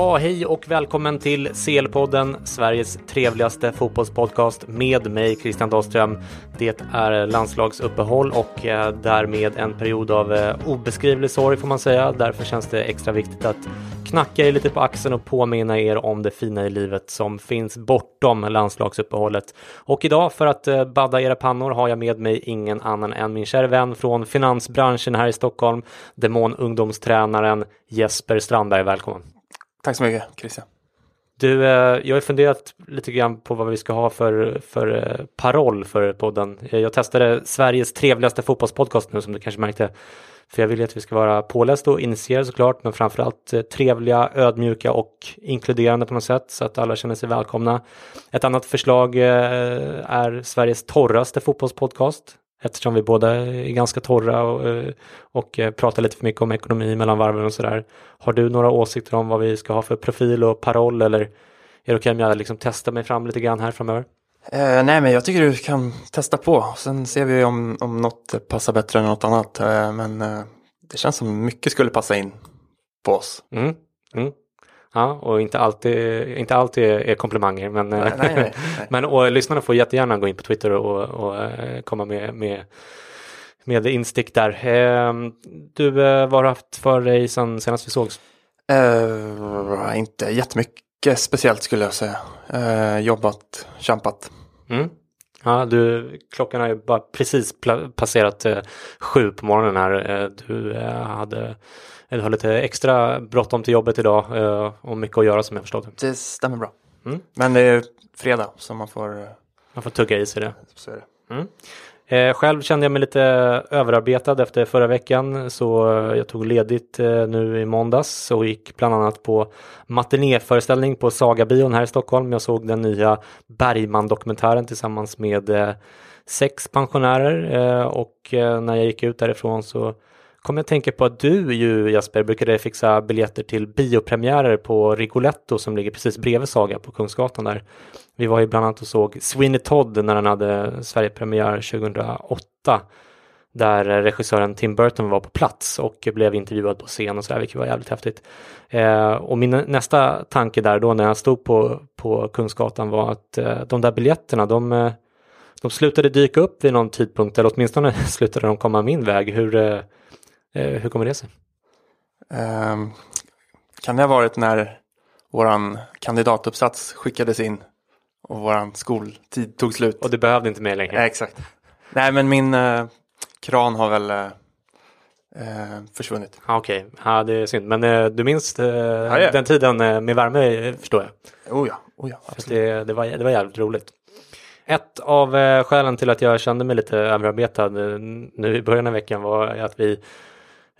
Ja, hej och välkommen till CL-podden, Sveriges trevligaste fotbollspodcast med mig, Christian Dahlström. Det är landslagsuppehåll och eh, därmed en period av eh, obeskrivlig sorg får man säga. Därför känns det extra viktigt att knacka er lite på axeln och påminna er om det fina i livet som finns bortom landslagsuppehållet. Och idag för att eh, badda era pannor har jag med mig ingen annan än min kära vän från finansbranschen här i Stockholm, demonungdomstränaren Jesper Strandberg. Välkommen! Tack så mycket Christian. Du, eh, jag har funderat lite grann på vad vi ska ha för, för eh, paroll för podden. Eh, jag testade Sveriges trevligaste fotbollspodcast nu som du kanske märkte. För jag vill att vi ska vara pålästa och initierade såklart, men framförallt trevliga, ödmjuka och inkluderande på något sätt så att alla känner sig välkomna. Ett annat förslag är Sveriges torraste fotbollspodcast eftersom vi båda är ganska torra och, eh, och eh, pratar lite för mycket om ekonomi mellan varven och sådär. Har du några åsikter om vad vi ska ha för profil och paroll eller är det okej om jag liksom testar mig fram lite grann här framöver? Eh, nej, men jag tycker du kan testa på. Sen ser vi om, om något passar bättre än något annat. Eh, men eh, det känns som mycket skulle passa in på oss. Mm. Mm. Ja, och inte alltid, inte alltid är komplimanger. Men, nej, nej, nej, men och, lyssnarna får jättegärna gå in på Twitter och, och, och komma med, med, med instick där. Ehm, du, eh, vad har du haft för dig sen senast vi sågs? Uh, inte jättemycket speciellt skulle jag säga. Uh, jobbat, kämpat. Mm. Ja, du, klockan har ju bara precis passerat uh, sju på morgonen här. Du hade du har lite extra bråttom till jobbet idag eh, och mycket att göra som jag förstått det. stämmer bra. Mm. Men det är fredag så man får... Man får tugga i sig det. Så är det. Mm. Eh, själv kände jag mig lite överarbetad efter förra veckan så jag tog ledigt eh, nu i måndags och gick bland annat på matinéföreställning på Sagabion här i Stockholm. Jag såg den nya Bergman-dokumentären tillsammans med sex pensionärer och när jag gick ut därifrån så kom jag att tänka på att du ju Jesper brukade fixa biljetter till biopremiärer på Rigoletto som ligger precis bredvid Saga på Kungsgatan där. Vi var ju bland annat och såg Sweeney Todd när den hade Sverigepremiär 2008 där regissören Tim Burton var på plats och blev intervjuad på scen och sådär, vilket var jävligt häftigt. Eh, och min nästa tanke där då när jag stod på, på Kungsgatan var att eh, de där biljetterna, de, eh, de slutade dyka upp vid någon tidpunkt, eller åtminstone slutade de komma min väg. Hur, Eh, hur kommer det sig? Um, kan det ha varit när våran kandidatuppsats skickades in och våran skoltid tog slut? Och du behövde inte mer längre? Eh, exakt. Nej, men min eh, kran har väl eh, eh försvunnit. Okej, okay. ja, det är synd. Men eh, du minns ja, den tiden med värme förstår jag? Oh ja, oh ja absolut. Det, det, var, det var jävligt roligt. Ett av eh, skälen till att jag kände mig lite överarbetad eh, nu i början av veckan var att vi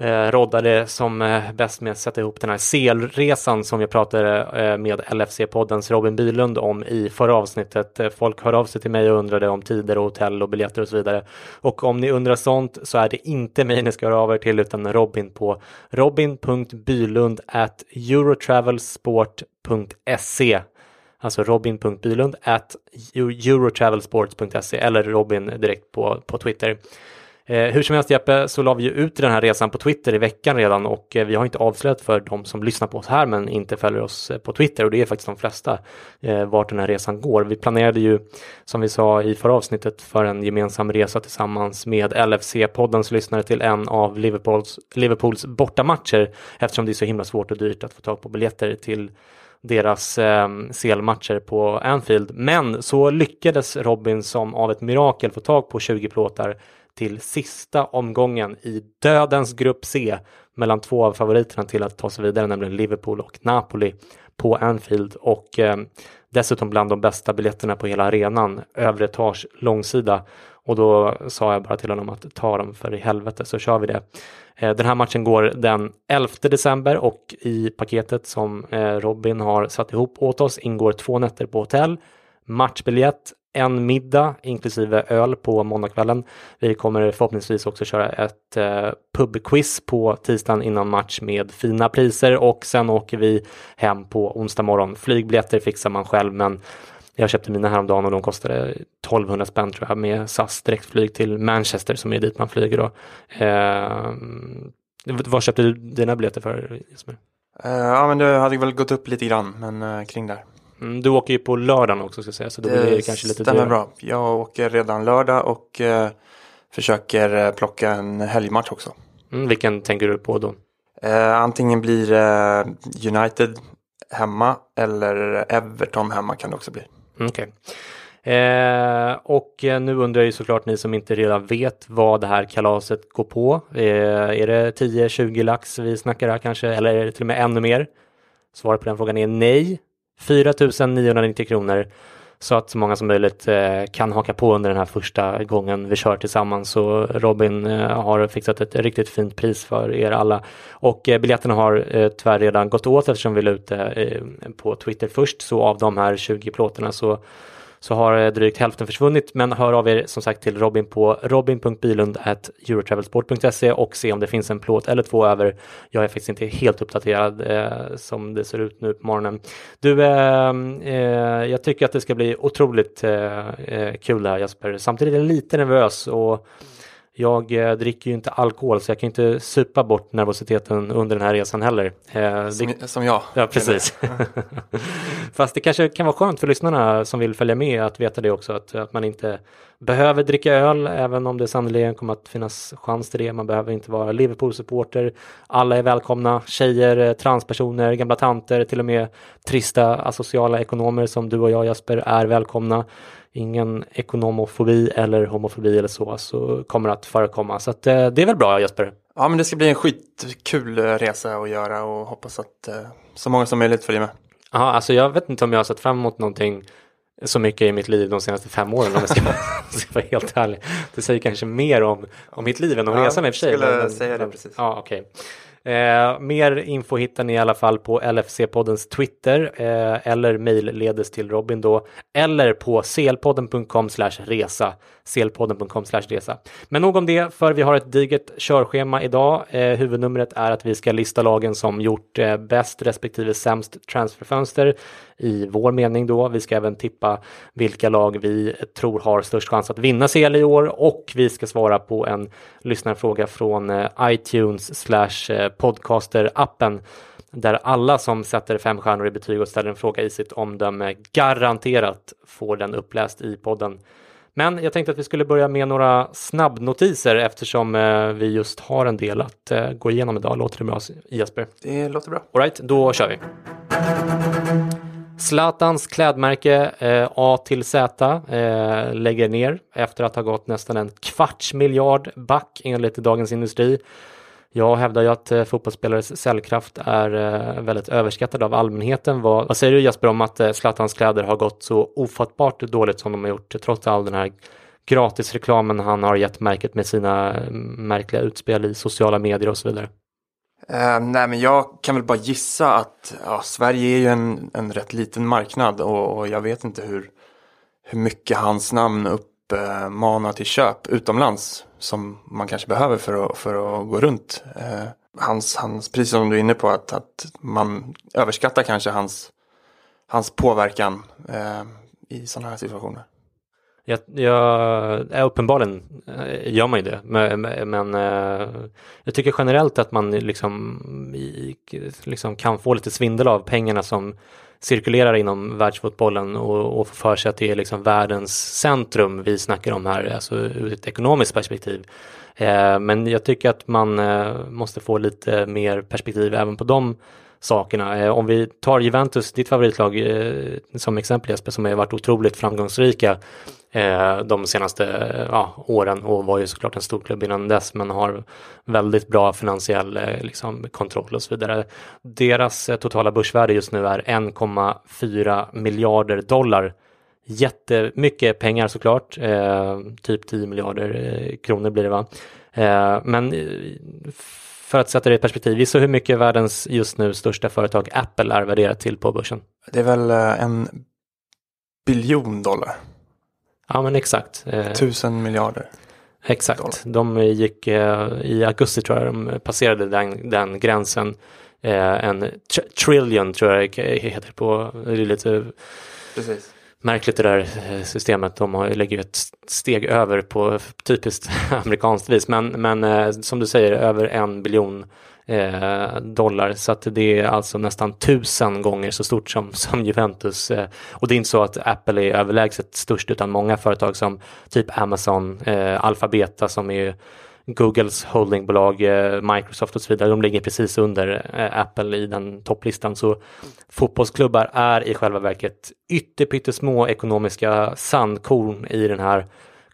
eh, roddade som eh, bäst med att sätta ihop den här selresan som jag pratade eh, med LFC-poddens Robin Bylund om i förra avsnittet. Eh, folk hör av sig till mig och undrade om tider och hotell och biljetter och så vidare. Och om ni undrar sånt så är det inte mig ni ska höra av er till utan Robin på robin.bylund at eurotravelsport.se Alltså robin.bylund at eurotravelsports.se eller Robin direkt på, på Twitter. Eh, hur som helst Jeppe, så la vi ju ut den här resan på Twitter i veckan redan och eh, vi har inte avslöjat för de som lyssnar på oss här men inte följer oss eh, på Twitter och det är faktiskt de flesta eh, vart den här resan går. Vi planerade ju som vi sa i förra avsnittet för en gemensam resa tillsammans med LFC-poddens lyssnare till en av Liverpools, Liverpools bortamatcher eftersom det är så himla svårt och dyrt att få tag på biljetter till deras eh, selmatcher på Anfield. Men så lyckades Robin som av ett mirakel få tag på 20 plåtar till sista omgången i dödens grupp C mellan två av favoriterna till att ta sig vidare, nämligen Liverpool och Napoli på Anfield och eh, dessutom bland de bästa biljetterna på hela arenan, övre etage, långsida. Och då sa jag bara till honom att ta dem för i helvete så kör vi det. Eh, den här matchen går den 11 december och i paketet som eh, Robin har satt ihop åt oss ingår två nätter på hotell, matchbiljett, en middag inklusive öl på måndagskvällen. Vi kommer förhoppningsvis också köra ett eh, pubquiz på tisdagen innan match med fina priser och sen åker vi hem på onsdag morgon. Flygbiljetter fixar man själv men jag köpte mina häromdagen och de kostade 1200 spänn tror jag med SAS direktflyg till Manchester som är dit man flyger då. Eh, vad köpte du dina biljetter för Jesper? Uh, ja men det hade väl gått upp lite grann men uh, kring där. Mm, du åker ju på lördagen också ska säga så då blir det kanske lite stämmer bra. Jag åker redan lördag och uh, försöker plocka en helgmatch också. Mm, vilken tänker du på då? antingen blir United hemma eller Everton hemma kan det också bli. Mm, okay. Eh, och nu undrar ju såklart ni som inte redan vet vad det här kalaset går på. Eh, är det 10-20 lax vi snackar här kanske eller är det till och med ännu mer? Svaret på den frågan är nej. 4 990 kronor så att så många som möjligt eh, kan haka på under den här första gången vi kör tillsammans. Så Robin eh, har fixat ett riktigt fint pris för er alla. Och eh, biljetterna har tyvärr redan gått åt eftersom vi la ut det på Twitter först. Så av de här 20 plåtarna så så har eh, drygt hälften försvunnit. Men hör av er som sagt till Robin på robin.bylund.eurotravelsport.se och se om det finns en plåt eller två över. Jag är faktiskt inte helt uppdaterad eh, som det ser ut nu på morgonen. Du, eh, eh, jag tycker att det ska bli otroligt eh, eh kul det här Jesper. Samtidigt är jag lite nervös och jag eh, dricker ju inte alkohol så jag kan inte supa bort nervositeten under den här resan heller. Eh, som, det, som jag. Ja, precis. Fast det kanske kan vara skönt för lyssnarna som vill följa med att veta det också, att, att man inte behöver dricka öl, även om det sannolikt kommer att finnas chans till det. Man behöver inte vara Liverpool-supporter. Alla är välkomna, tjejer, eh, transpersoner, gamla tanter, till och med trista asociala ekonomer som du och jag Jasper är välkomna ingen ekonomofobi eller homofobi eller så, så kommer att förekomma. Så att, eh, det är väl bra Jesper? Ja, men det ska bli en skitkul eh, resa att göra och hoppas att eh, så många som möjligt följer med. Ja, alltså jag vet inte om jag har sett fram emot någonting så mycket i mitt liv de senaste fem åren om jag ska, ska vara helt ärlig. Det säger kanske mer om, om mitt liv än om ja, resan i och för sig. Jag skulle men, säga det precis. Ja. Okay. Eh, mer info hittar ni i alla fall på LFC-poddens Twitter eh, eller mejlledes till Robin då eller på selpodden.com resa selpodden.com resa. Men nog om det, för vi har ett digert körschema idag. Eh, huvudnumret är att vi ska lista lagen som gjort eh, bäst respektive sämst transferfönster i vår mening då. Vi ska även tippa vilka lag vi tror har störst chans att vinna CL i år och vi ska svara på en lyssnarfråga från eh, iTunes slash eh, podcaster-appen där alla som sätter fem stjärnor i betyg och ställer en fråga i sitt omdöme garanterat får den uppläst i podden. Men jag tänkte att vi skulle börja med några snabbnotiser eftersom eh, vi just har en del att eh, gå igenom idag. Låter det bra Jesper? Det låter bra. Alright, då kör vi. Zlatans klädmärke eh, A till Z eh, lägger ner efter att ha gått nästan en kvarts miljard back enligt Dagens Industri. Jag hävdar ju att eh, fotbollsspelares säljkraft är eh, väldigt överskattad av allmänheten. Vad, vad säger du Jesper om att eh, Zlatans kläder har gått så ofattbart dåligt som de har gjort trots all den här gratisreklamen han har gett märket med sina mm, märkliga utspel i sociala medier och så vidare? Uh, nej, men jag kan väl bara gissa att ja, Sverige är ju en, en rätt liten marknad och, och jag vet inte hur, hur mycket hans namn uppmanar till köp utomlands som man kanske behöver för att, för att gå runt. Eh, hans, hans, precis som du är inne på, att, att man överskattar kanske hans, hans påverkan eh, i sådana här situationer. Jag, jag, eh, uppenbarligen eh, gör man ju det, men, men eh, jag tycker generellt att man liksom, liksom kan få lite svindel av pengarna som cirkulerar inom världsfotbollen och, och får för sig att det är liksom världens centrum vi snackar om här, alltså ur ett ekonomiskt perspektiv. Eh, men jag tycker att man eh, måste få lite mer perspektiv även på de sakerna. Eh, om vi tar Juventus, ditt favoritlag, eh, som exempel Jesper, som har varit otroligt framgångsrika eh, de senaste ja, åren och var ju såklart en stor klubb innan dess men har väldigt bra finansiell liksom, kontroll och så vidare. Deras totala börsvärde just nu är 1,4 miljarder dollar. Jättemycket pengar såklart, eh, typ 10 miljarder kronor blir det va. Eh, men för att sätta det i perspektiv, gissa hur mycket världens just nu största företag Apple är värderat till på börsen? Det är väl en biljon dollar. Ja men exakt. Eh, Tusen miljarder. Exakt. Dollar. De gick eh, i augusti tror jag de passerade den, den gränsen. Eh, en tr trillion tror jag det heter på. Det är lite Precis märkligt det där eh, systemet. De lägger ju ett steg över på typiskt amerikanskt vis. Men, men eh, som du säger över en biljon eh, dollar. Så att det är alltså nästan tusen gånger så stort som, som Juventus. Eh. Och det är inte så att Apple är överlägset störst utan många företag som typ Amazon, eh, Alphabeta som är Googles holdingbolag, eh, Microsoft och så vidare, de ligger precis under eh, Apple i den topplistan. Så fotbollsklubbar är i själva verket ytterpyttesmå ekonomiska sandkorn i den här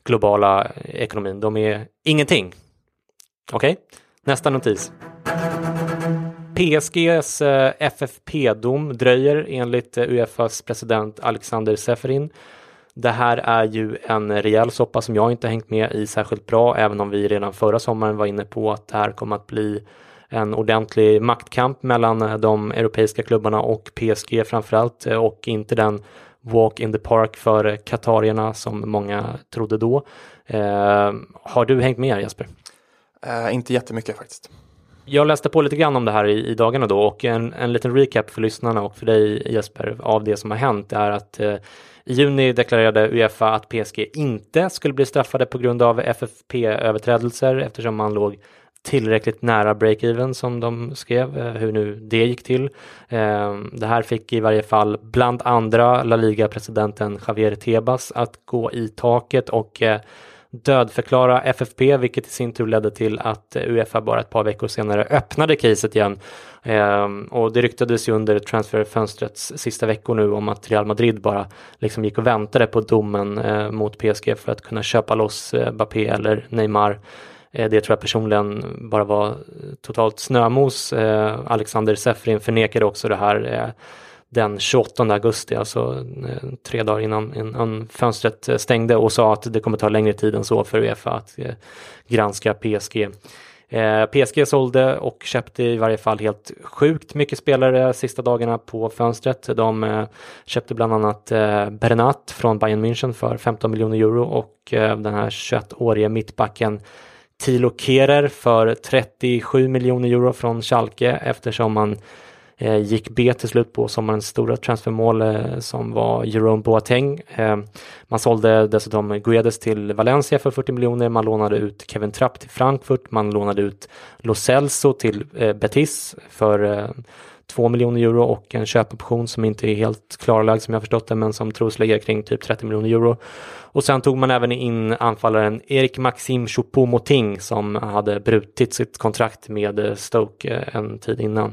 globala ekonomin. De är ingenting. Okej, okay? nästa notis. PSGs eh, FFP-dom dröjer enligt Uefas president Alexander Seferin. Det här är ju en rejäl soppa som jag inte hängt med i särskilt bra, även om vi redan förra sommaren var inne på att det här kommer att bli en ordentlig maktkamp mellan eh, de europeiska klubbarna och PSG framförallt och inte den walk in the park för katarierna som många trodde då. Eh, har du hängt med Jesper? Uh, inte jättemycket faktiskt. Jag läste på lite grann om det här i, i dagarna då och en, en liten recap för lyssnarna och för dig Jesper av det som har hänt är att eh, i juni deklarerade Uefa att PSG inte skulle bli straffade på grund av FFP-överträdelser eftersom man låg tillräckligt nära break-even som de skrev, eh, hur nu det gick till. Ehm, det här fick i varje fall bland andra La Liga-presidenten Javier Tebas att gå i taket och eh, dödförklara FFP, vilket i sin tur ledde till att eh, Uefa bara ett par veckor senare öppnade caset igen. Ehm, och det ryktades ju under transferfönstrets sista veckor nu om att Real Madrid bara liksom gick och väntade på domen eh, mot PSG för att kunna köpa loss eh, Bappé eller Neymar. Eh, det tror jag personligen bara var totalt snömos. Eh, Alexander Sefrin förnekade också det här den 28 augusti, alltså eh, tre dagar innan, innan fönstret eh, stängde och sa att det kommer ta längre tid än så för Uefa att eh, granska PSG. PSG sålde och köpte i varje fall helt sjukt mycket spelare sista dagarna på fönstret. De köpte bland annat Bernat från Bayern München för 15 miljoner euro och den här 21-årige mittbacken Tilo Kerer för 37 miljoner euro från Schalke eftersom man Eh, gick B till slut på sommarens stora transfermål eh, som var Jerome Boateng. Eh, man sålde dessutom Guedes till Valencia för 40 miljoner, man lånade ut Kevin Trapp till Frankfurt, man lånade ut Lo Celso till eh, Betis för eh, 2 miljoner euro och en köpoption som inte är helt klarlagd som jag förstått det men som tros ligga kring typ 30 miljoner euro. Och sen tog man även in anfallaren Erik Maxim Choupo-Moting som hade brutit sitt kontrakt med Stoke en tid innan.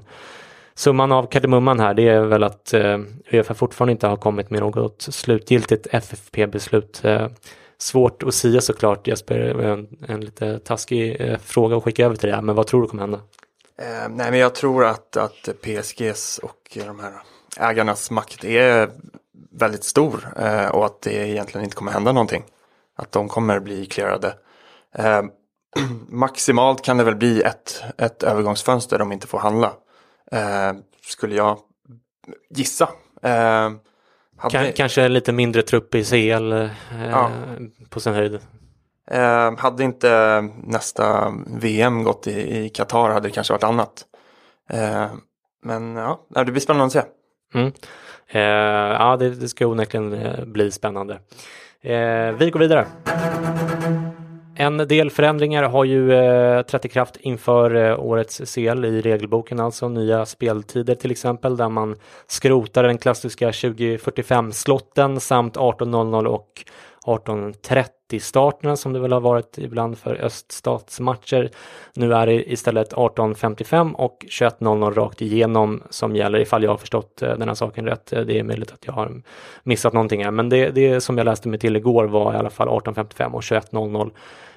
Summan av kardemumman här det är väl att eh, Uefa fortfarande inte har kommit med något slutgiltigt FFP-beslut. Eh, Svårt att säga såklart Jesper, en, en lite taskig eh, fråga att skicka över till dig, men vad tror du kommer hända? Eh, nej, men jag tror att, att PSGs och eh, de här ägarnas makt är väldigt stor eh, och att det egentligen inte kommer hända någonting. Att de kommer bli clearade. Eh, maximalt kan det väl bli ett, ett övergångsfönster de inte får handla. Eh, skulle jag gissa. Eh, hade... Kanske lite mindre trupp i CL eh, ja. på sin höjd. Eh, hade inte nästa VM gått i, i Qatar hade det kanske varit annat. Eh, men ja, det blir spännande att se. Mm. Eh, ja, det, det ska onekligen eh, bli spännande. Eh, vi går vidare. En del förändringar har ju eh, trätt i kraft inför eh, årets CL i regelboken, alltså nya speltider till exempel, där man skrotar den klassiska 2045-slotten samt 18.00 och 18.30 starterna som det väl har varit ibland för öststatsmatcher. Nu är det istället 18.55 och 21.00 rakt igenom som gäller ifall jag har förstått eh, den här saken rätt. Eh, det är möjligt att jag har missat någonting här, men det, det som jag läste mig till igår var i alla fall 18.55 och 21.00.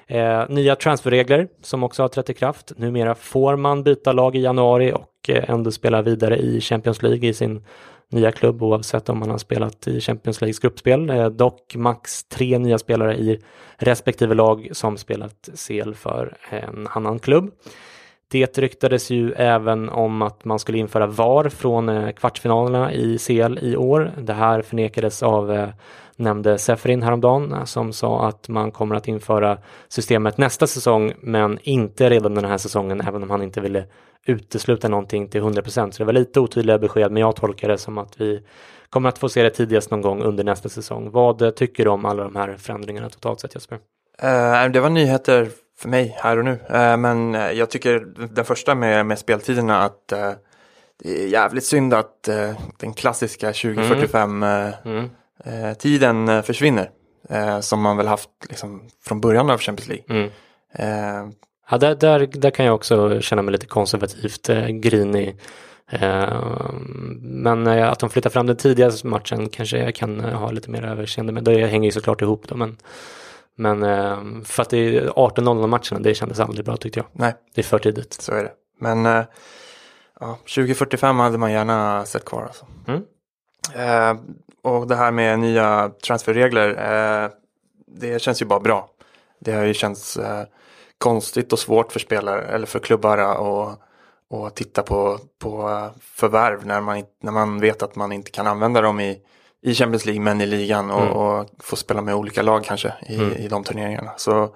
Eh, nya transferregler som också har trätt i kraft. Numera får man byta lag i januari och eh, ändå spela vidare i Champions League i sin nya klubb oavsett om man har spelat i Champions Leagues gruppspel. Eh, dock max tre nya spelare i respektive lag som spelat CL för en annan klubb. Det ryktades ju även om att man skulle införa VAR från eh, kvartsfinalerna i CL i år. Det här förnekades av eh, nämnde Seferin häromdagen eh, som sa att man kommer att införa systemet nästa säsong men inte redan den här säsongen även om han inte ville utesluta någonting till 100% Så det var lite otydliga besked men jag tolkar det som att vi kommer att få se det tidigast någon gång under nästa säsong. Vad tycker du om alla de här förändringarna totalt sett Jesper? Uh, det var nyheter för mig här och nu. Uh, men jag tycker den första med, med speltiderna att uh, det är jävligt synd att den klassiska 2045 mm. mm. tiden försvinner. som man väl haft liksom, från början av Champions League. Mm. Ja, där, där, där kan jag också känna mig lite konservativt eh, grinig. Eh, men eh, att de flyttar fram den tidigaste matchen kanske jag kan eh, ha lite mer överseende med. Det hänger ju såklart ihop då. Men, men eh, för att det är 18-0 matcherna, det kändes aldrig bra tyckte jag. Nej. Det är för tidigt. Så är det. Men eh, ja, 2045 hade man gärna sett kvar alltså. Mm. och det här med nya transferregler, det känns ju bara bra. Det har ju känts konstigt och svårt för spelare eller för klubbar att och titta på, på förvärv när man, när man vet att man inte kan använda dem i, i Champions League men i ligan och, mm. och få spela med olika lag kanske i, mm. i de turneringarna. Så,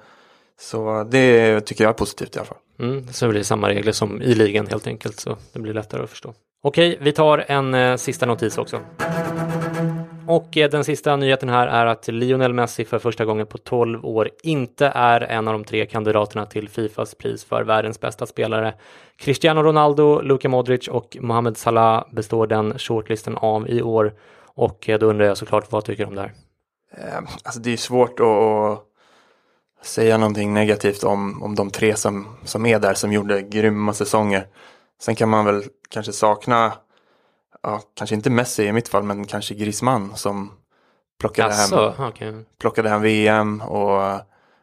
så det tycker jag är positivt i alla fall. Mm, så blir det samma regler som i ligan helt enkelt så det blir lättare att förstå. Okej, vi tar en eh, sista notis också. Och eh, den sista nyheten här är att Lionel Messi för första gången på 12 år inte är en av de tre kandidaterna till Fifas pris för världens bästa spelare. Cristiano Ronaldo, Luka Modric och Mohamed Salah består den shortlisten av i år. Och eh, då undrar jag såklart vad tycker du om det här? Eh, alltså det är svårt att säga någonting negativt om, om de tre som, som är där som gjorde grymma säsonger. Sen kan man väl kanske sakna ja, kanske inte Messi i mitt fall, men kanske Griezmann som plockade, Asså, hem, okay. plockade hem VM och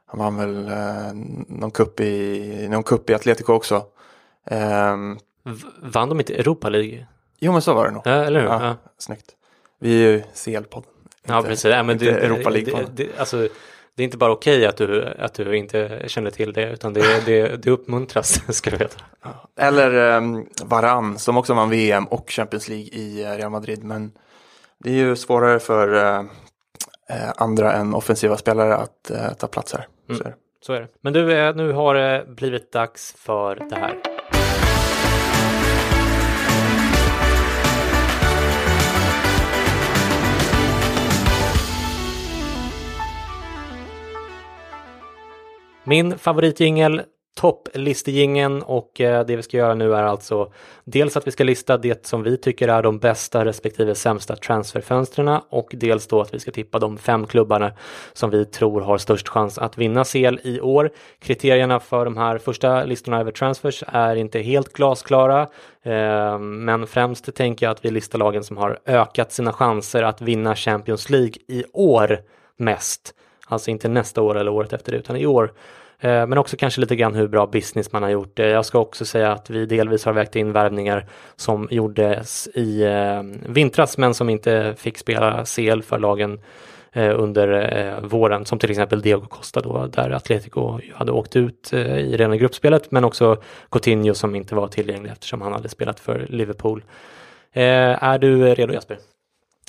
han vann väl eh, någon, cup i, någon cup i Atletico också. Um, vann de inte Europa League? Jo men så var det nog. Ja, eller hur? Ja, ja. Snyggt. Vi är ju CL-podden. Ja precis, ja, men det, Europa League-podden. Alltså, det är inte bara okej att du, att du inte känner till det utan det, det, det uppmuntras ska du veta. Eller um, Varann som också vann VM och Champions League i uh, Real Madrid men det är ju svårare för uh, andra än offensiva spelare att uh, ta plats här. Mm. Så, är Så är det. Men du, nu har det blivit dags för det här. Min favoritjingel topplistegingen och eh, det vi ska göra nu är alltså dels att vi ska lista det som vi tycker är de bästa respektive sämsta transferfönstren och dels då att vi ska tippa de fem klubbarna som vi tror har störst chans att vinna CL i år. Kriterierna för de här första listorna över transfers är inte helt glasklara eh, men främst tänker jag att vi listar lagen som har ökat sina chanser att vinna Champions League i år mest Alltså inte nästa år eller året efter det utan i år. Eh, men också kanske lite grann hur bra business man har gjort. Eh, jag ska också säga att vi delvis har vägt in värvningar som gjordes i eh, vintras men som inte fick spela CL för lagen under våren som till exempel Diego Costa då där Atletico hade åkt ut i rena gruppspelet men också Coutinho som inte var tillgänglig eftersom han hade spelat för Liverpool. Är du redo Jesper?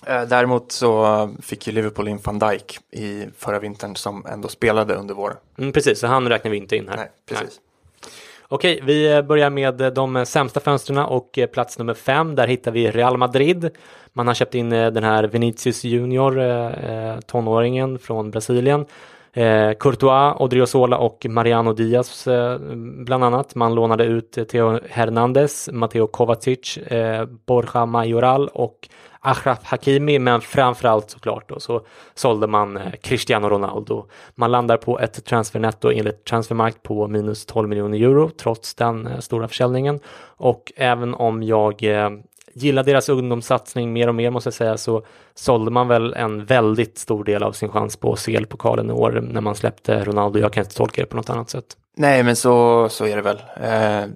Eh, däremot så fick ju Liverpool in van Dijk i förra vintern som ändå spelade under våren. Mm, precis, så han räknar vi inte in här. Nej, precis. Nej. Okej, vi börjar med de sämsta fönstren och plats nummer fem. Där hittar vi Real Madrid. Man har köpt in eh, den här Vinicius Junior, eh, tonåringen från Brasilien. Eh, Courtois, Odriozola och Mariano Diaz eh, bland annat. Man lånade ut Theo Hernandez, Matteo Kovacic, eh, Borja Majoral och Achraf Hakimi men framförallt såklart då så sålde man eh, Cristiano Ronaldo. Man landar på ett transfernetto enligt Transfermarkt på minus 12 miljoner euro trots den eh, stora försäljningen och även om jag eh, gillar deras ungdomssatsning mer och mer måste jag säga så sålde man väl en väldigt stor del av sin chans på CL-pokalen i år när man släppte Ronaldo. Jag kan inte tolka det på något annat sätt. Nej, men så, så är det väl. Eh,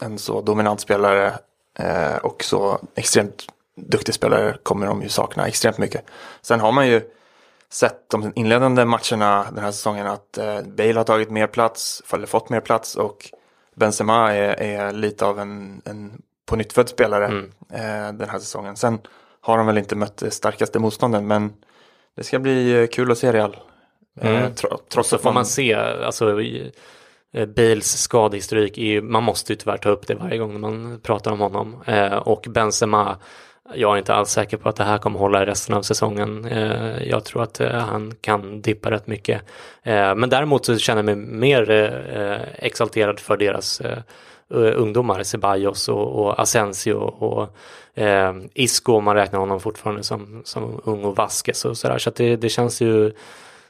en så dominant spelare eh, och så extremt duktig spelare kommer de ju sakna extremt mycket. Sen har man ju sett de inledande matcherna den här säsongen att eh, Bale har tagit mer plats, eller fått mer plats och Benzema är, är lite av en, en på nyttfödd spelare mm. eh, den här säsongen. Sen har de väl inte mött det starkaste motstånden men det ska bli eh, kul att se Real. Eh, mm. trots att får man, man se, alltså Bales skadehistorik, är, man måste ju tyvärr ta upp det varje gång man pratar om honom. Eh, och Benzema jag är inte alls säker på att det här kommer hålla resten av säsongen. Eh, jag tror att eh, han kan dippa rätt mycket. Eh, men däremot så känner jag mig mer exalterad för deras ungdomar, Ceballos och, och Asensio och eh, Isco om man räknar honom fortfarande som, som ung och Vasquez och sådär. Så att det, det känns ju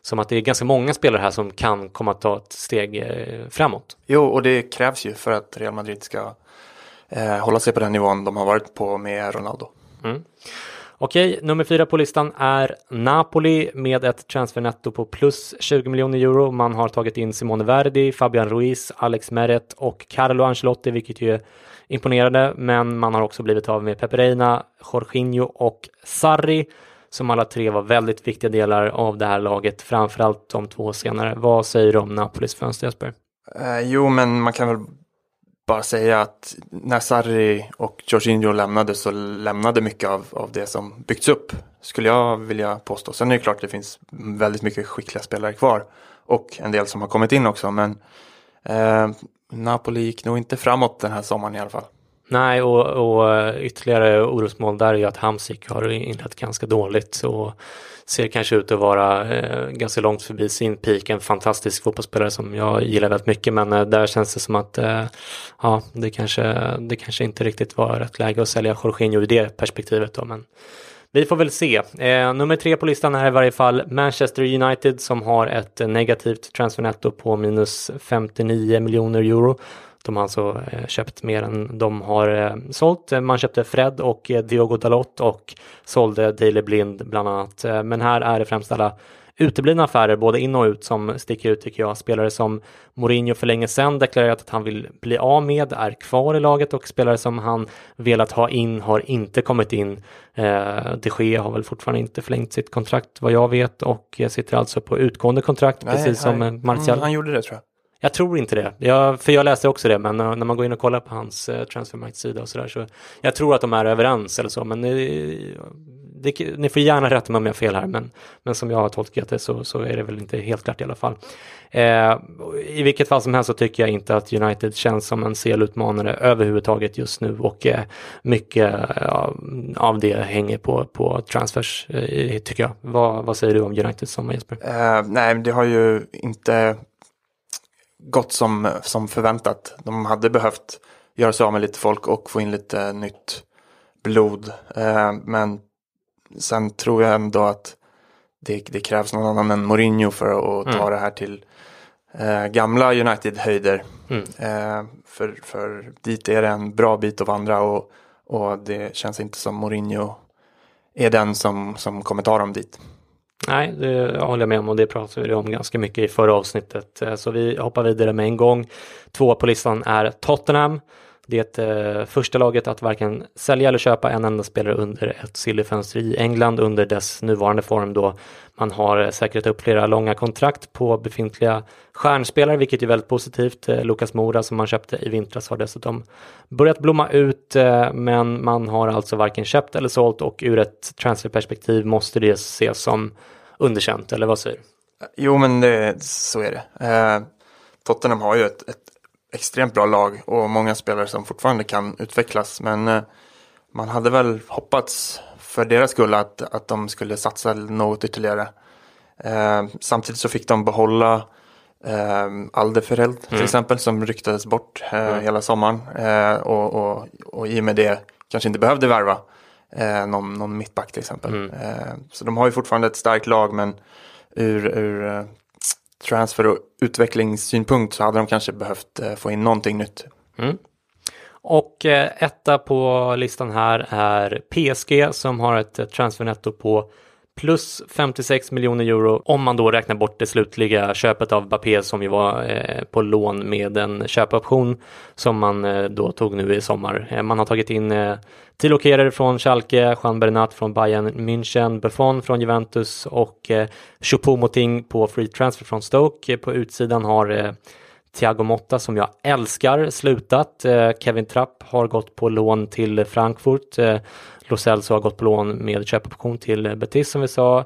som att det är ganska många spelare här som kan komma att ta ett steg framåt. Jo, och det krävs ju för att Real Madrid ska eh, hålla sig på den nivån de har varit på med Ronaldo. Mm. Okej, nummer fyra på listan är Napoli med ett transfernetto på plus 20 miljoner euro. Man har tagit in Simone Verdi, Fabian Ruiz, Alex Meret och Carlo Ancelotti, vilket ju är imponerande. Men man har också blivit av med Peperina, Jorginho och Sarri som alla tre var väldigt viktiga delar av det här laget, framförallt de två senare. Vad säger du om Napolis fönster Jesper? Eh, jo, men man kan väl bara säga att när Sarri och Jorginho lämnade så lämnade mycket av, av det som byggts upp. Skulle jag vilja påstå. Sen är det klart att det finns väldigt mycket skickliga spelare kvar. Och en del som har kommit in också. Men eh, Napoli gick nog inte framåt den här sommaren i alla fall. Nej, och, och ytterligare orosmål där är ju att Hamsik har inlett ganska dåligt. Och ser kanske ut att vara eh, ganska långt förbi sin peak. En fantastisk fotbollsspelare som jag gillar väldigt mycket men eh, där känns det som att eh, ja, det kanske, det kanske inte riktigt var rätt läge att sälja Jorginho i det perspektivet då. Men vi får väl se. Eh, nummer tre på listan är i varje fall Manchester United som har ett negativt transfernetto på minus 59 miljoner euro. De har alltså eh, köpt mer än de har eh, sålt. Man köpte Fred och eh, Diogo Dalot och sålde Daley Blind bland annat. Men här är det främst alla uteblivna affärer både in och ut som sticker ut tycker jag. Spelare som Mourinho för länge sedan deklarerat att han vill bli av med är kvar i laget och spelare som han velat ha in har inte kommit in. De Gea har väl fortfarande inte förlängt sitt kontrakt vad jag vet och sitter alltså på utgående kontrakt Nej, precis som Martial. Mm, han gjorde det tror jag. Jag tror inte det. Jag, för jag läste också det, men när man går in och kollar på hans eh, transfermarkt-sida och sådär så jag tror att de är överens eller så, men ni, det, ni får gärna rätta mig om jag har fel här, men, men som jag har tolkat det så, så är det väl inte helt klart i alla fall. Eh, I vilket fall som helst så tycker jag inte att United känns som en CL-utmanare överhuvudtaget just nu och eh, mycket eh, av det hänger på, på transfers eh, tycker jag. Vad, vad säger du om United som Jesper? Eh, nej, det har ju inte gått som, som förväntat. De hade behövt göra sig av med lite folk och få in lite nytt blod. Eh, men sen tror jag ändå att det, det, krävs någon annan än Mourinho för att mm. ta det här till eh, gamla United-höjder. Mm. Eh, för, för dit är det en bra bit att vandra och, och det känns inte som Mourinho är den som, som kommer ta dem dit. Nej, det håller jag med om och det pratade vi om ganska mycket i förra avsnittet. Eh, så vi hoppar vidare med en gång. Två på listan är Tottenham. Det eh, första laget att varken sälja eller köpa en enda spelare under ett silverfönster i England under dess nuvarande form då man har eh, säkrat upp flera långa kontrakt på befintliga stjärnspelare, vilket är väldigt positivt. Eh, Lukas Mora som man köpte i vintras har dessutom börjat blomma ut, eh, men man har alltså varken köpt eller sålt och ur ett transferperspektiv måste det ses som underkänt, eller vad säger du? Jo, men det, så är det. Eh, Tottenham har ju ett, ett extremt bra lag och många spelare som fortfarande kan utvecklas. Men eh, man hade väl hoppats för deras skull att, att de skulle satsa något ytterligare. Eh, samtidigt så fick de behålla eh, Aldefereld till mm. exempel som ryktades bort eh, mm. hela sommaren. Eh, och, och, och i och med det kanske inte behövde värva eh, någon, någon mittback till exempel. Mm. Eh, så de har ju fortfarande ett starkt lag men ur, ur transfer och utvecklingssynpunkt så hade de kanske behövt eh, få in någonting nytt. Mm. Och eh, etta på listan här är PSG som har ett eh, transfernetto på plus 56 miljoner euro om man då räknar bort det slutliga köpet av Bappé som ju var eh, på lån med en köpoption som man eh, då tog nu i sommar. Eh, man har tagit in eh, Tilo Kehrer från Schalke, Jean Bernat från Bayern München, Buffon från Juventus och eh, Choupo-Moting på free transfer från Stoke. Eh, på utsidan har eh, Thiago Motta som jag älskar slutat. Kevin Trapp har gått på lån till Frankfurt. Eh, Lo Celso har gått på lån med köpoption till eh, Betis som vi sa.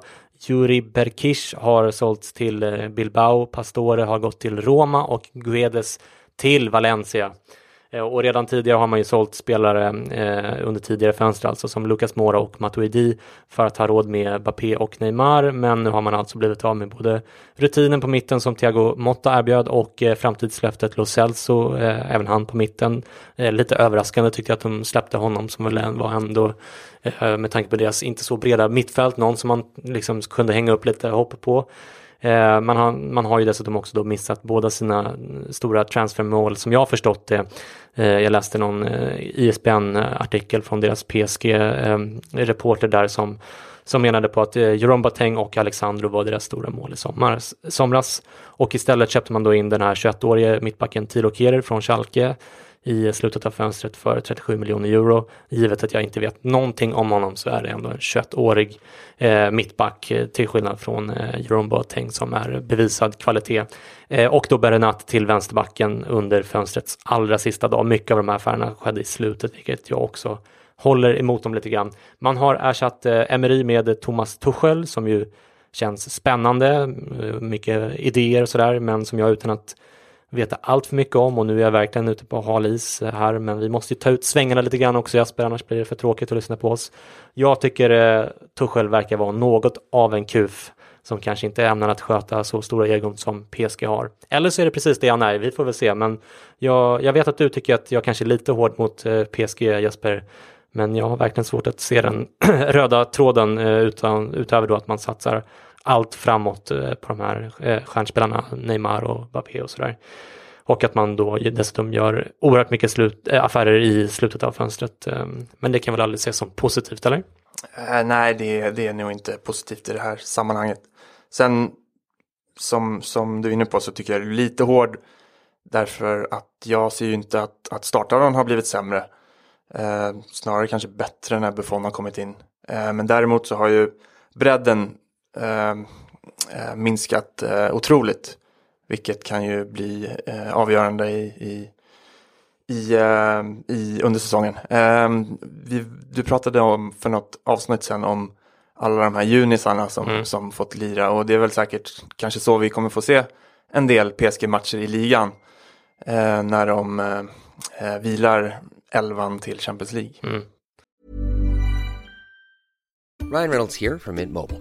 Juri Berkish har sålts till eh, Bilbao. Pastore har gått till Roma och Guedes till Valencia. Eh, och redan tidigare har man ju sålt spelare eh, under tidigare fönster, alltså som Lucas Mora och Matuidi för att ha råd med Bappé och Neymar. Men nu har man alltså blivit av med både rutinen på mitten som Thiago Motta erbjöd och eh, framtidslöftet Lo Celso, eh, även han på mitten. Eh, lite överraskande tyckte jag att de släppte honom som väl var ändå eh, med tanke på deras inte så breda mittfält, någon som man liksom kunde hänga upp lite hopp på. Eh, man, har, man har ju dessutom också då missat båda sina stora transfermål som jag har förstått det. Eh, jag läste någon eh, ISBN-artikel från deras PSG-reporter eh, där som, som menade på att eh, Jerome Boateng och Alexandro var deras stora mål i sommar, somras. Och istället köpte man då in den här 21-årige mittbacken Tilo Kehrer från Schalke i slutet av fönstret för 37 miljoner euro. Givet att jag inte vet någonting om honom så är det ändå en 21-årig eh, mittback eh, till skillnad från eh, Jerome Boateng som är bevisad kvalitet. Eh, och då Berenat till vänsterbacken under fönstrets allra sista dag. Mycket av de här affärerna skedde i slutet, vilket jag också håller emot dem lite grann. Man har ersatt eh, Emery med Thomas Tuchel som ju känns spännande, eh, mycket idéer och sådär, men som jag utan att veta allt för mycket om och nu är jag verkligen ute på hal is här men vi måste ju ta ut svängarna lite grann också Jasper annars blir det för tråkigt att lyssna på oss. Jag tycker eh, Tuchel verkar vara något av en kuf som kanske inte ämnar att sköta så stora egon som PSG har. Eller så är det precis det han är, vi får väl se men jag, jag vet att du tycker att jag kanske är lite hård mot eh, PSG Jesper men jag har verkligen svårt att se den röda tråden eh, utan, utöver då att man satsar allt framåt eh, på de här eh, stjärnspelarna, Neymar och Mbappé och sådär. Och att man då dessutom gör oerhört mycket slut, eh, affärer i slutet av fönstret. Ehm, men det kan väl aldrig ses som positivt, eller? Nej, det, det är nog inte positivt i det här sammanhanget. Sen, som, som du är inne på, så tycker jag det är lite hård. Därför att jag ser ju inte att, att startaren har blivit sämre. Eh, snarare kanske bättre när Buffon har kommit in. Eh, men däremot så har ju bredden minskat eh, otroligt. Vilket kan ju bli avgörande i, i i, i, under säsongen. vi, du pratade om för något avsnitt sen om alla de här junisarna som, mm. som fått lira och det är väl säkert kanske så vi kommer få se en del PSG-matcher i ligan eh, när de eh, vilar elvan till Champions League. Mm. Ryan Reynolds här från Mint Mobile.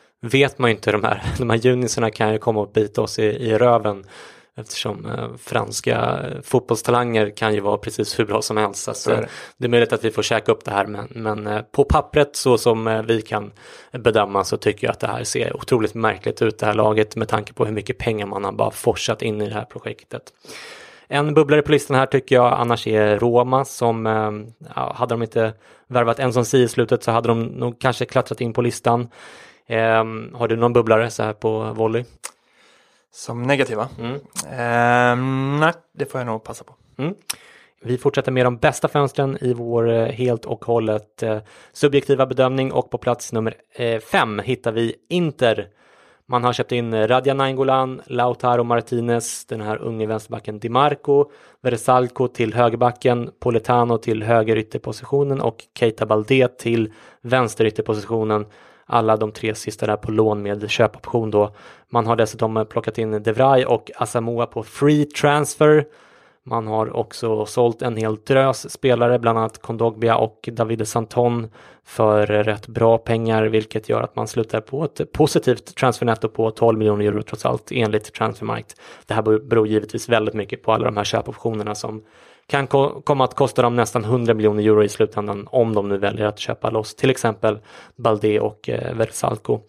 vet man ju inte de här, de här junisarna kan ju komma och bita oss i, i röven eftersom eh, franska fotbollstalanger kan ju vara precis hur bra som helst. Så Så är det. det är möjligt att vi får käka upp det här men, men eh, på pappret så som eh, vi kan bedöma så tycker jag att det här ser otroligt märkligt ut det här laget med tanke på hur mycket pengar man har bara forsat in i det här projektet. En bubblare på listan här tycker jag annars är Roma som, eh, ja, hade de inte värvat en som si i slutet så hade de nog kanske klättrat in på listan. Eh, har du någon bubblare så här på volley? Som negativa? Mm. Ehm, nej, det får jag nog passa på. Mm. Vi fortsätter med de bästa fönstren i vår eh, helt och hållet eh, subjektiva bedömning och på plats nummer eh, fem hittar vi Inter. Man har köpt in Radja Nainggolan, Lautaro Martinez, den här unge vänsterbacken Di Marco, Versalco till högerbacken, Politano till högerytterpositionen och Keita Balde till vänsterytterpositionen. Alla de tre sista där på lån med köpoption då. Man har dessutom eh, plockat in De och Asamoah på free transfer. Man har också sålt en hel drös spelare, bland annat Kondogbia och Davide Santon för rätt bra pengar, vilket gör att man slutar på ett positivt transfernetto på 12 miljoner euro trots allt enligt Transfermarkt. Det här beror givetvis väldigt mycket på alla de här köpoptionerna som kan ko komma att kosta dem nästan 100 miljoner euro i slutändan om de nu väljer att köpa loss till exempel Balde och eh, Versalco.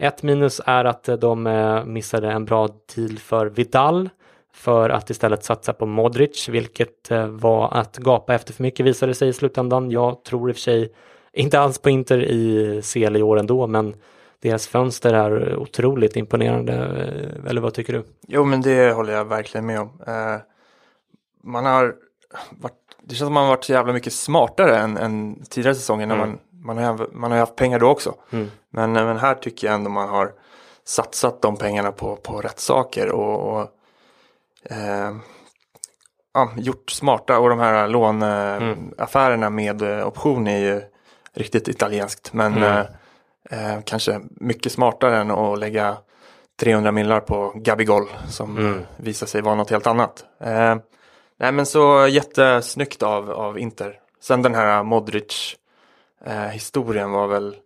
Ett minus är att eh, de eh, missade en bra deal för Vidal för att istället satsa på Modric, vilket eh, var att gapa efter för mycket visade sig i slutändan. Jag tror i och för sig inte alls på Inter i CL i år ändå, men deras fönster är otroligt imponerande. Eller vad tycker du? Jo, men det håller jag verkligen med om. Man har varit, det känns som man har varit så jävla mycket smartare än, än tidigare säsonger när Mm. man, man, har, man har haft pengar då också. Mm. Men, men här tycker jag ändå man har satsat de pengarna på, på rätt saker och, och eh, ja, gjort smarta och de här låneaffärerna med eh, option är ju riktigt italienskt. Men Mm. eh, eh, kanske mycket smartare än att lägga 300 millar på Gabigol som Mm. visar sig vara något helt annat. Eh, nej men så jättesnyggt av, av Inter. Sen den här Modric eh, var väl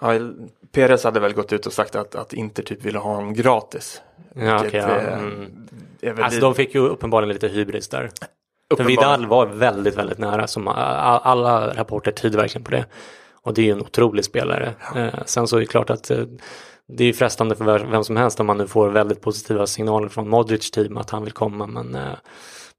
ja, Perez hade väl gått ut och sagt att, att Inter typ ville ha honom gratis. Ja, okej, ja. eh, Mm. Alltså de fick ju uppenbarligen lite hybris där. För. Vidal var väldigt, väldigt nära. Som all- alla rapporter tyder verkligen på det. Och det är ju en otrolig spelare. Eh, sen så är det klart att eh, det är frestande för vem som helst om man nu får väldigt positiva signaler från Modric team att han vill komma. Men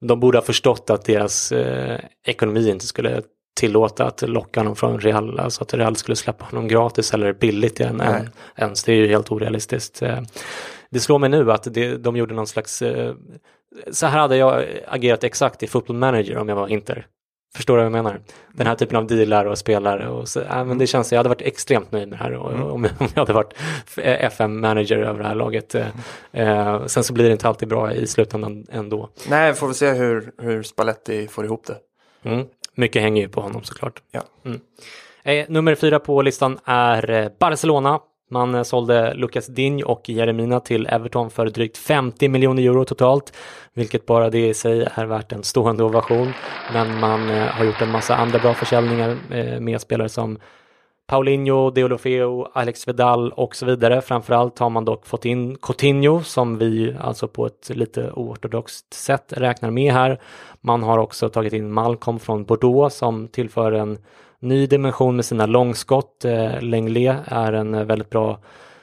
de borde ha förstått att deras eh, ekonomi inte skulle tillåta att locka honom från Real, alltså att Real skulle släppa honom gratis eller billigt Nej. än, ens. Det är ju helt orealistiskt. Eh, Det slår mig nu att det, de gjorde någon slags, eh, så här hade jag agerat exakt i Football Manager om jag var Inter. Förstår du vad jag menar? Den här typen av dealar och spelare och så, äh, men det känns, jag hade varit extremt nöjd med det här och, Mm. om, om jag hade varit FM-manager över det här laget. Eh, eh, sen så blir det inte alltid bra i slutändan ändå. Nej, får vi se hur, hur Spalletti får ihop det. Mm. Mycket hänger ju på honom såklart. Ja. Mm. Eh, nummer fyra på listan är eh, Barcelona. Man eh, sålde Lucas Digne och Jeremina till Everton för drygt 50 miljoner euro totalt, vilket bara det i sig är värt en stående ovation. Men man eh, har gjort en massa andra bra försäljningar eh, med spelare som Paulinho, Deolofeo, Alex Vidal och så vidare. Framförallt har man dock fått in Coutinho som vi alltså på ett lite oortodoxt sätt räknar med här. Man har också tagit in Malcolm från Bordeaux som tillför en ny dimension med sina långskott. Eh, Lenglet är en eh, väldigt bra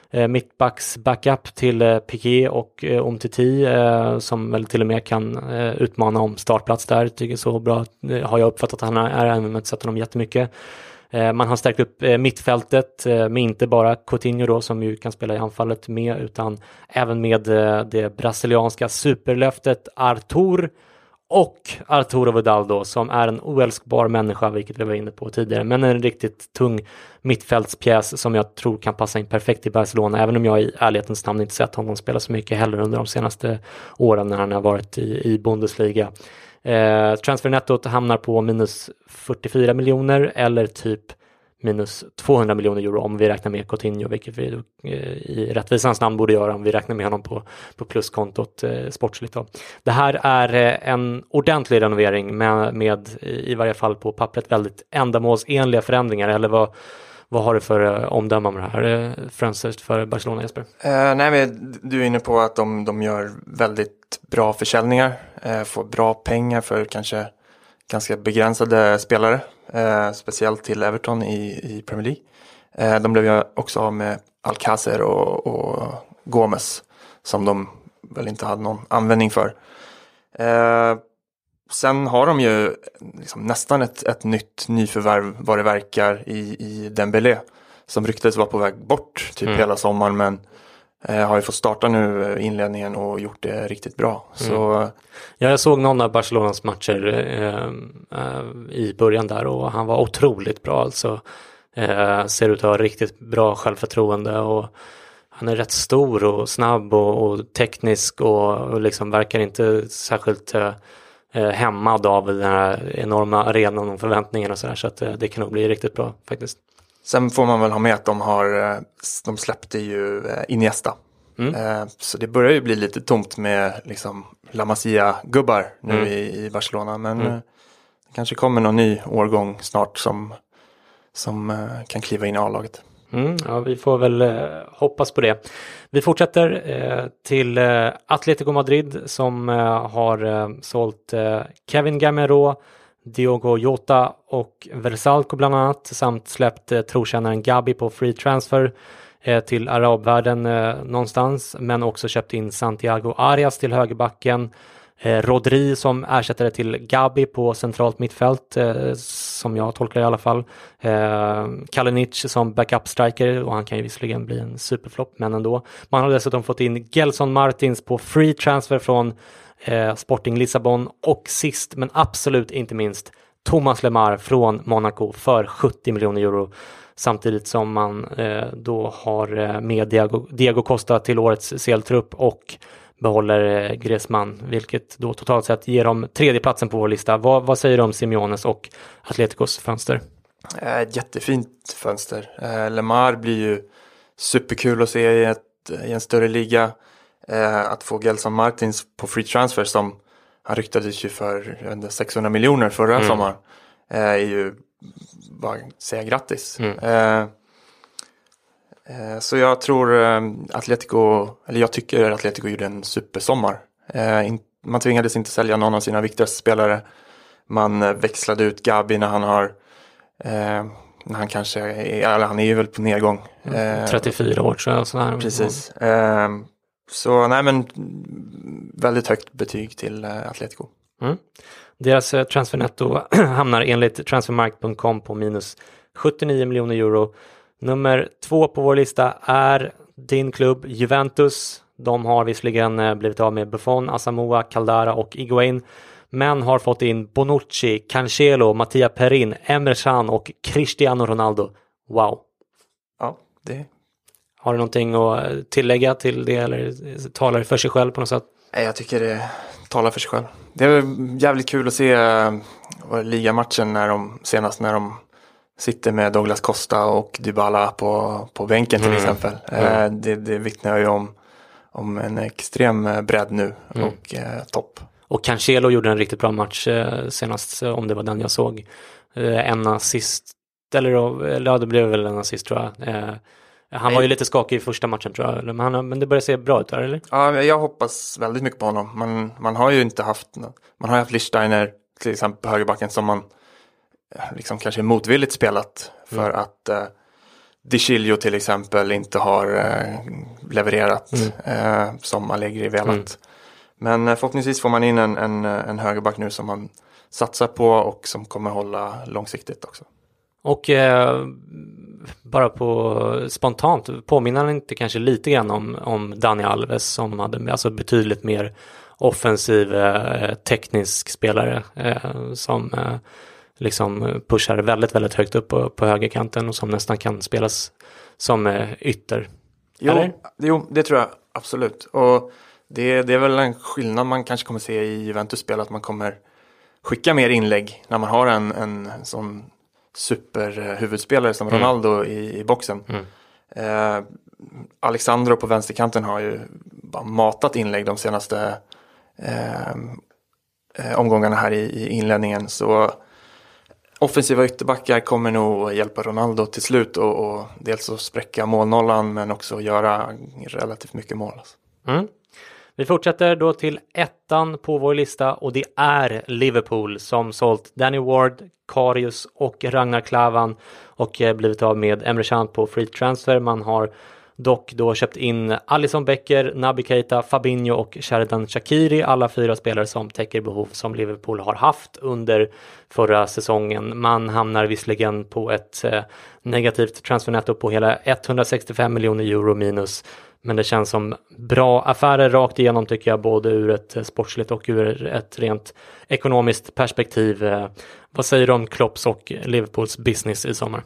eh, mittbacks backup till eh, Piqué och eh, Omtiti eh, som väl till och med kan eh, utmana om startplats där. Tycker så bra eh, har jag uppfattat att han är, även om jag inte sett honom jättemycket. Eh, man har stärkt upp eh, mittfältet eh, med inte bara Coutinho då som ju kan spela i anfallet med utan även med eh, det brasilianska superlöftet Artur och Arturo Vidal då som är en oälskbar människa vilket vi var inne på tidigare men en riktigt tung mittfältspjäs som jag tror kan passa in perfekt i Barcelona även om jag i ärlighetens namn inte sett honom spela så mycket heller under de senaste åren när han har varit i, i Bundesliga. Eh, transfernettot hamnar på minus 44 miljoner eller typ minus 200 miljoner euro om vi räknar med Coutinho, vilket vi eh, i rättvisans namn borde göra om vi räknar med honom på, på pluskontot eh, sportsligt. Då. Det här är eh, en ordentlig renovering med, med i varje fall på pappret väldigt ändamålsenliga förändringar eller vad, vad har du för eh, omdöme om det här eh, främst för Barcelona Jesper? Eh, nej, men du är inne på att de, de gör väldigt bra försäljningar, eh, får bra pengar för kanske ganska begränsade spelare, eh, speciellt till Everton i, i Premier League. Eh, de blev ju också av med Alcacer och, och Gomes som de väl inte hade någon användning för. Eh, sen har de ju liksom nästan ett, ett nytt nyförvärv vad det verkar i, i Dembélé som ryktades vara på väg bort typ Mm. hela sommaren men eh, har ju fått starta nu eh, inledningen och gjort det riktigt bra. Så Ja, jag såg någon av Barcelonas matcher eh, eh, i början där och han var otroligt bra alltså. Eh, ser ut att ha riktigt bra självförtroende och han är rätt stor och snabb och, och teknisk och, och liksom verkar inte särskilt eh, hämmad av den här enorma arenan och förväntningarna och sådär så att det kan nog bli riktigt bra faktiskt. Sen får man väl ha med att de har, eh, de släppte ju eh, Iniesta. Mm. Eh, Så det börjar ju bli lite tomt med liksom La Masia-gubbar nu Mm. i, i Barcelona. Men Mm. det kanske kommer någon ny årgång snart som, som kan kliva in i A-laget. Mm, ja, vi får väl eh, hoppas på det. Vi fortsätter eh, till eh, Atletico Madrid som har sålt Kevin Gamero, Diogo Jota och Versalco bland annat samt släppt eh, trotjänaren Gabi på free transfer eh, till arabvärlden eh, någonstans men också köpt in Santiago Arias till högerbacken Eh, Rodri som ersättare till Gabi på centralt mittfält, eh, som jag tolkar i alla fall. Eh, Kalinic som backup-striker och han kan ju visserligen bli en superflopp, men ändå. Man har dessutom fått in Gelson Martins på free transfer från eh, Sporting Lissabon och sist men absolut inte minst Thomas Lemar från Monaco för 70 miljoner euro. Samtidigt som man eh, då har eh, med Diego, Diego Costa till årets CL-trupp och behåller eh, Griezmann, vilket då totalt sett ger dem tredjeplatsen på vår lista. Vad, vad säger du om Simeones och Atleticos fönster? Eh, Ett jättefint fönster. Eh, Lemar blir ju superkul att se i, ett, i en större liga. Eh, att få Gelson Martins på free transfer som han ryktades ju för inte, 600 miljoner förra Mm. sommaren. Eh, är ju bara säga grattis. Mm. Eh, eh, så jag tror eh, Atletico, eller jag tycker Atletico gjorde en supersommar. Eh, man tvingades inte sälja någon av sina viktigaste spelare. Man växlade ut Gabi när han har när han kanske är, eller han är ju väl på nedgång. Eh, 34 år tror jag. Sådär. Precis. Eh, så nej men väldigt högt betyg till eh, Atletico. Mm. Deras eh, transfernetto hamnar enligt transfermarkt.com på minus 79 miljoner euro. Nummer två på vår lista är din klubb Juventus. De har visserligen eh, blivit av med Buffon, Asamoah, Caldara och Iguain men har fått in Bonucci, Cancelo, Mattia Perin, Can och Cristiano Ronaldo. Wow! Ja, det Har du någonting att eh, tillägga till det eller talar det för sig själv på något sätt? Nej, jag tycker det talar för sig själv. Det är jävligt kul att se eh, ligamatchen när de, senast när de sitter med Douglas Costa och Dybala på, på bänken till Mm. exempel. Mm. Eh, det, det vittnar ju om, om en extrem eh, bredd nu Mm. och eh, topp. Och Cancelo gjorde en riktigt bra match eh, senast, eh, om det var den jag såg. Eh, en assist eller ja, det blev väl en assist tror jag. Han var ju lite skakig i första matchen tror jag, men, han, men det börjar se bra ut där, eller? Ja, jag hoppas väldigt mycket på honom. Man, man har ju inte haft, man har haft Lichsteiner till exempel på högerbacken som man eh, liksom kanske motvilligt spelat för mm. att eh, DiCilio till exempel inte har eh, levererat mm. eh, som Allegri velat. Mm. Men eh, förhoppningsvis får man in en, en, en högerback nu som man satsar på och som kommer hålla långsiktigt också. Och eh, bara på spontant påminner han inte kanske lite grann om, om Dani Alves som hade alltså betydligt mer offensiv eh, teknisk spelare eh, som eh, liksom pushar väldigt, väldigt högt upp på, på högerkanten och som nästan kan spelas som eh, ytter. Jo, jo, det tror jag absolut. Och det, det är väl en skillnad man kanske kommer se i Juventus-spel att man kommer skicka mer inlägg när man har en, en sån superhuvudspelare som mm. Ronaldo mm. i, i boxen. Mm. Eh, Alexandro på vänsterkanten har ju bara matat inlägg de senaste eh, eh, omgångarna här i, i, inledningen. Så offensiva ytterbackar kommer nog hjälpa Ronaldo till slut och, och dels att spräcka målnollan men också göra relativt mycket mål. Alltså. Mm. Vi fortsätter då till ettan på vår lista och det är Liverpool som sålt Danny Ward, Karius och Ragnar Klavan och eh, blivit av med Emre Can på free transfer. Man har dock då köpt in Alison Becker, Naby Keita, Fabinho och Sheridan Shakiri, alla fyra spelare som täcker behov som Liverpool har haft under förra säsongen. Man hamnar visserligen på ett eh, negativt transfernetto på hela 165 miljoner euro minus men det känns som bra affärer rakt igenom tycker jag, både ur ett sportsligt och ur ett rent ekonomiskt perspektiv. Eh, vad säger du om Klopps och Liverpools business i sommar?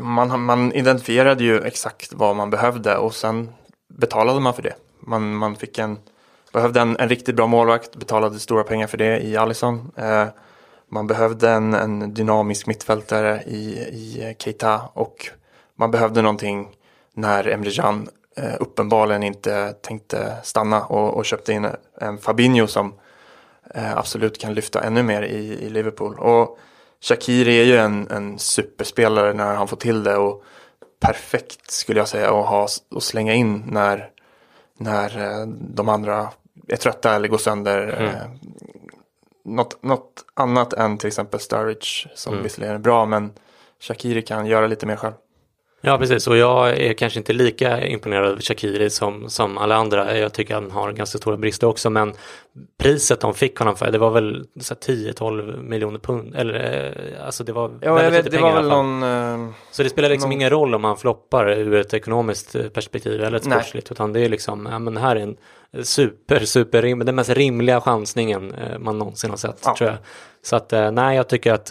Man, man identifierade ju exakt vad man behövde och sen betalade man för det. Man, man fick en, behövde en, en riktigt bra målvakt, betalade stora pengar för det i Allison. Eh, man behövde en, en dynamisk mittfältare i, i Keita och man behövde någonting när Emre Can uppenbarligen inte tänkte stanna och, och köpte in en Fabinho som eh, absolut kan lyfta ännu mer i, i Liverpool. Och Shakiri är ju en, en superspelare när han får till det och perfekt skulle jag säga att ha och slänga in när, när eh, de andra är trötta eller går sönder. Mm. Eh, något, något annat än till exempel Sturridge som mm. visserligen är bra men Shakiri kan göra lite mer själv. Ja, precis. Och jag är kanske inte lika imponerad av Shakiri som, som alla andra. Jag tycker han har ganska stora brister också. Men priset de fick honom för, det var väl 10-12 miljoner pund. Eller, eh, alltså det var ja, väldigt vet, lite pengar det var väl någon, uh, Så det spelar liksom någon... ingen roll om han floppar ur ett ekonomiskt eh, perspektiv eller ett sportsligt. Utan det är liksom, ja men här är en super, super, rim, den mest rimliga chansningen man någonsin har sett ja. tror jag. Så att nej, jag tycker att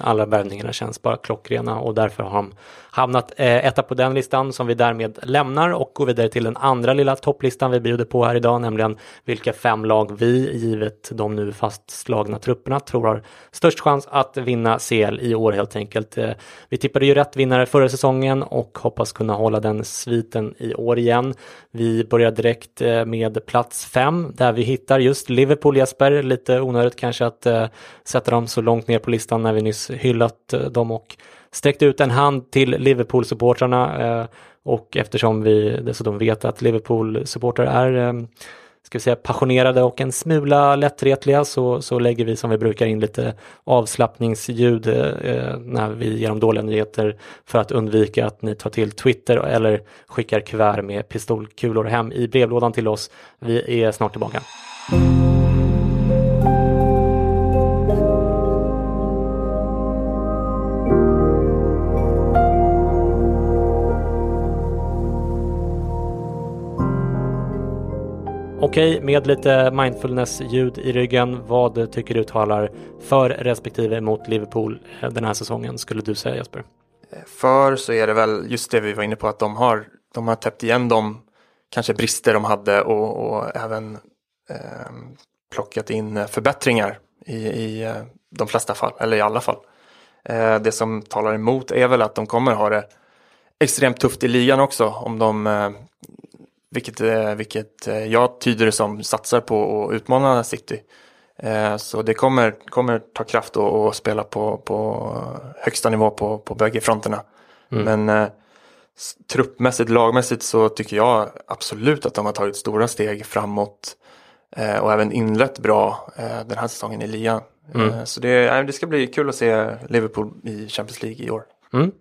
alla värvningarna känns bara klockrena och därför har de hamnat eh, etta på den listan som vi därmed lämnar och går vidare till den andra lilla topplistan vi bjuder på här idag, nämligen vilka fem lag vi, givet de nu fastslagna trupperna, tror har störst chans att vinna CL i år helt enkelt. Eh, vi tippade ju rätt vinnare förra säsongen och hoppas kunna hålla den sviten i år igen. Vi börjar direkt eh, med plats fem där vi hittar just Liverpool Jesper, lite onödigt kanske att eh, sätta dem så långt ner på listan när vi nyss hyllat dem och sträckt ut en hand till Liverpool-supportrarna och eftersom vi dessutom vet att Liverpool-supportrar är eh, ska vi säga, passionerade och en smula lättretliga så, så lägger vi som vi brukar in lite avslappningsljud eh, när vi ger dem dåliga nyheter för att undvika att ni tar till Twitter eller skickar kuvert med pistolkulor hem i brevlådan till oss. Vi är snart tillbaka. Okej, okay, med lite mindfulness-ljud i ryggen, vad tycker du talar för respektive emot Liverpool eh, den här säsongen skulle du säga Jesper? Eh, för så är det väl just det vi var inne på att de har, de har täppt igen de kanske brister de hade och, och även eh, plockat in eh, förbättringar i, i de flesta fall, eller i alla fall. Eh, det som talar emot är väl att de kommer ha det extremt tufft i ligan också om de eh, vilket, eh, vilket eh, jag tyder det som satsar på att utmana City. Eh, så det kommer, kommer ta kraft att spela på, på högsta nivå på, på bägge fronterna. Men eh, s- truppmässigt, lagmässigt så tycker jag absolut att de har tagit stora steg framåt. Och även inlett bra den här säsongen i ligan. Eh, så det, det ska bli kul att se Liverpool i Champions League i år. Mm.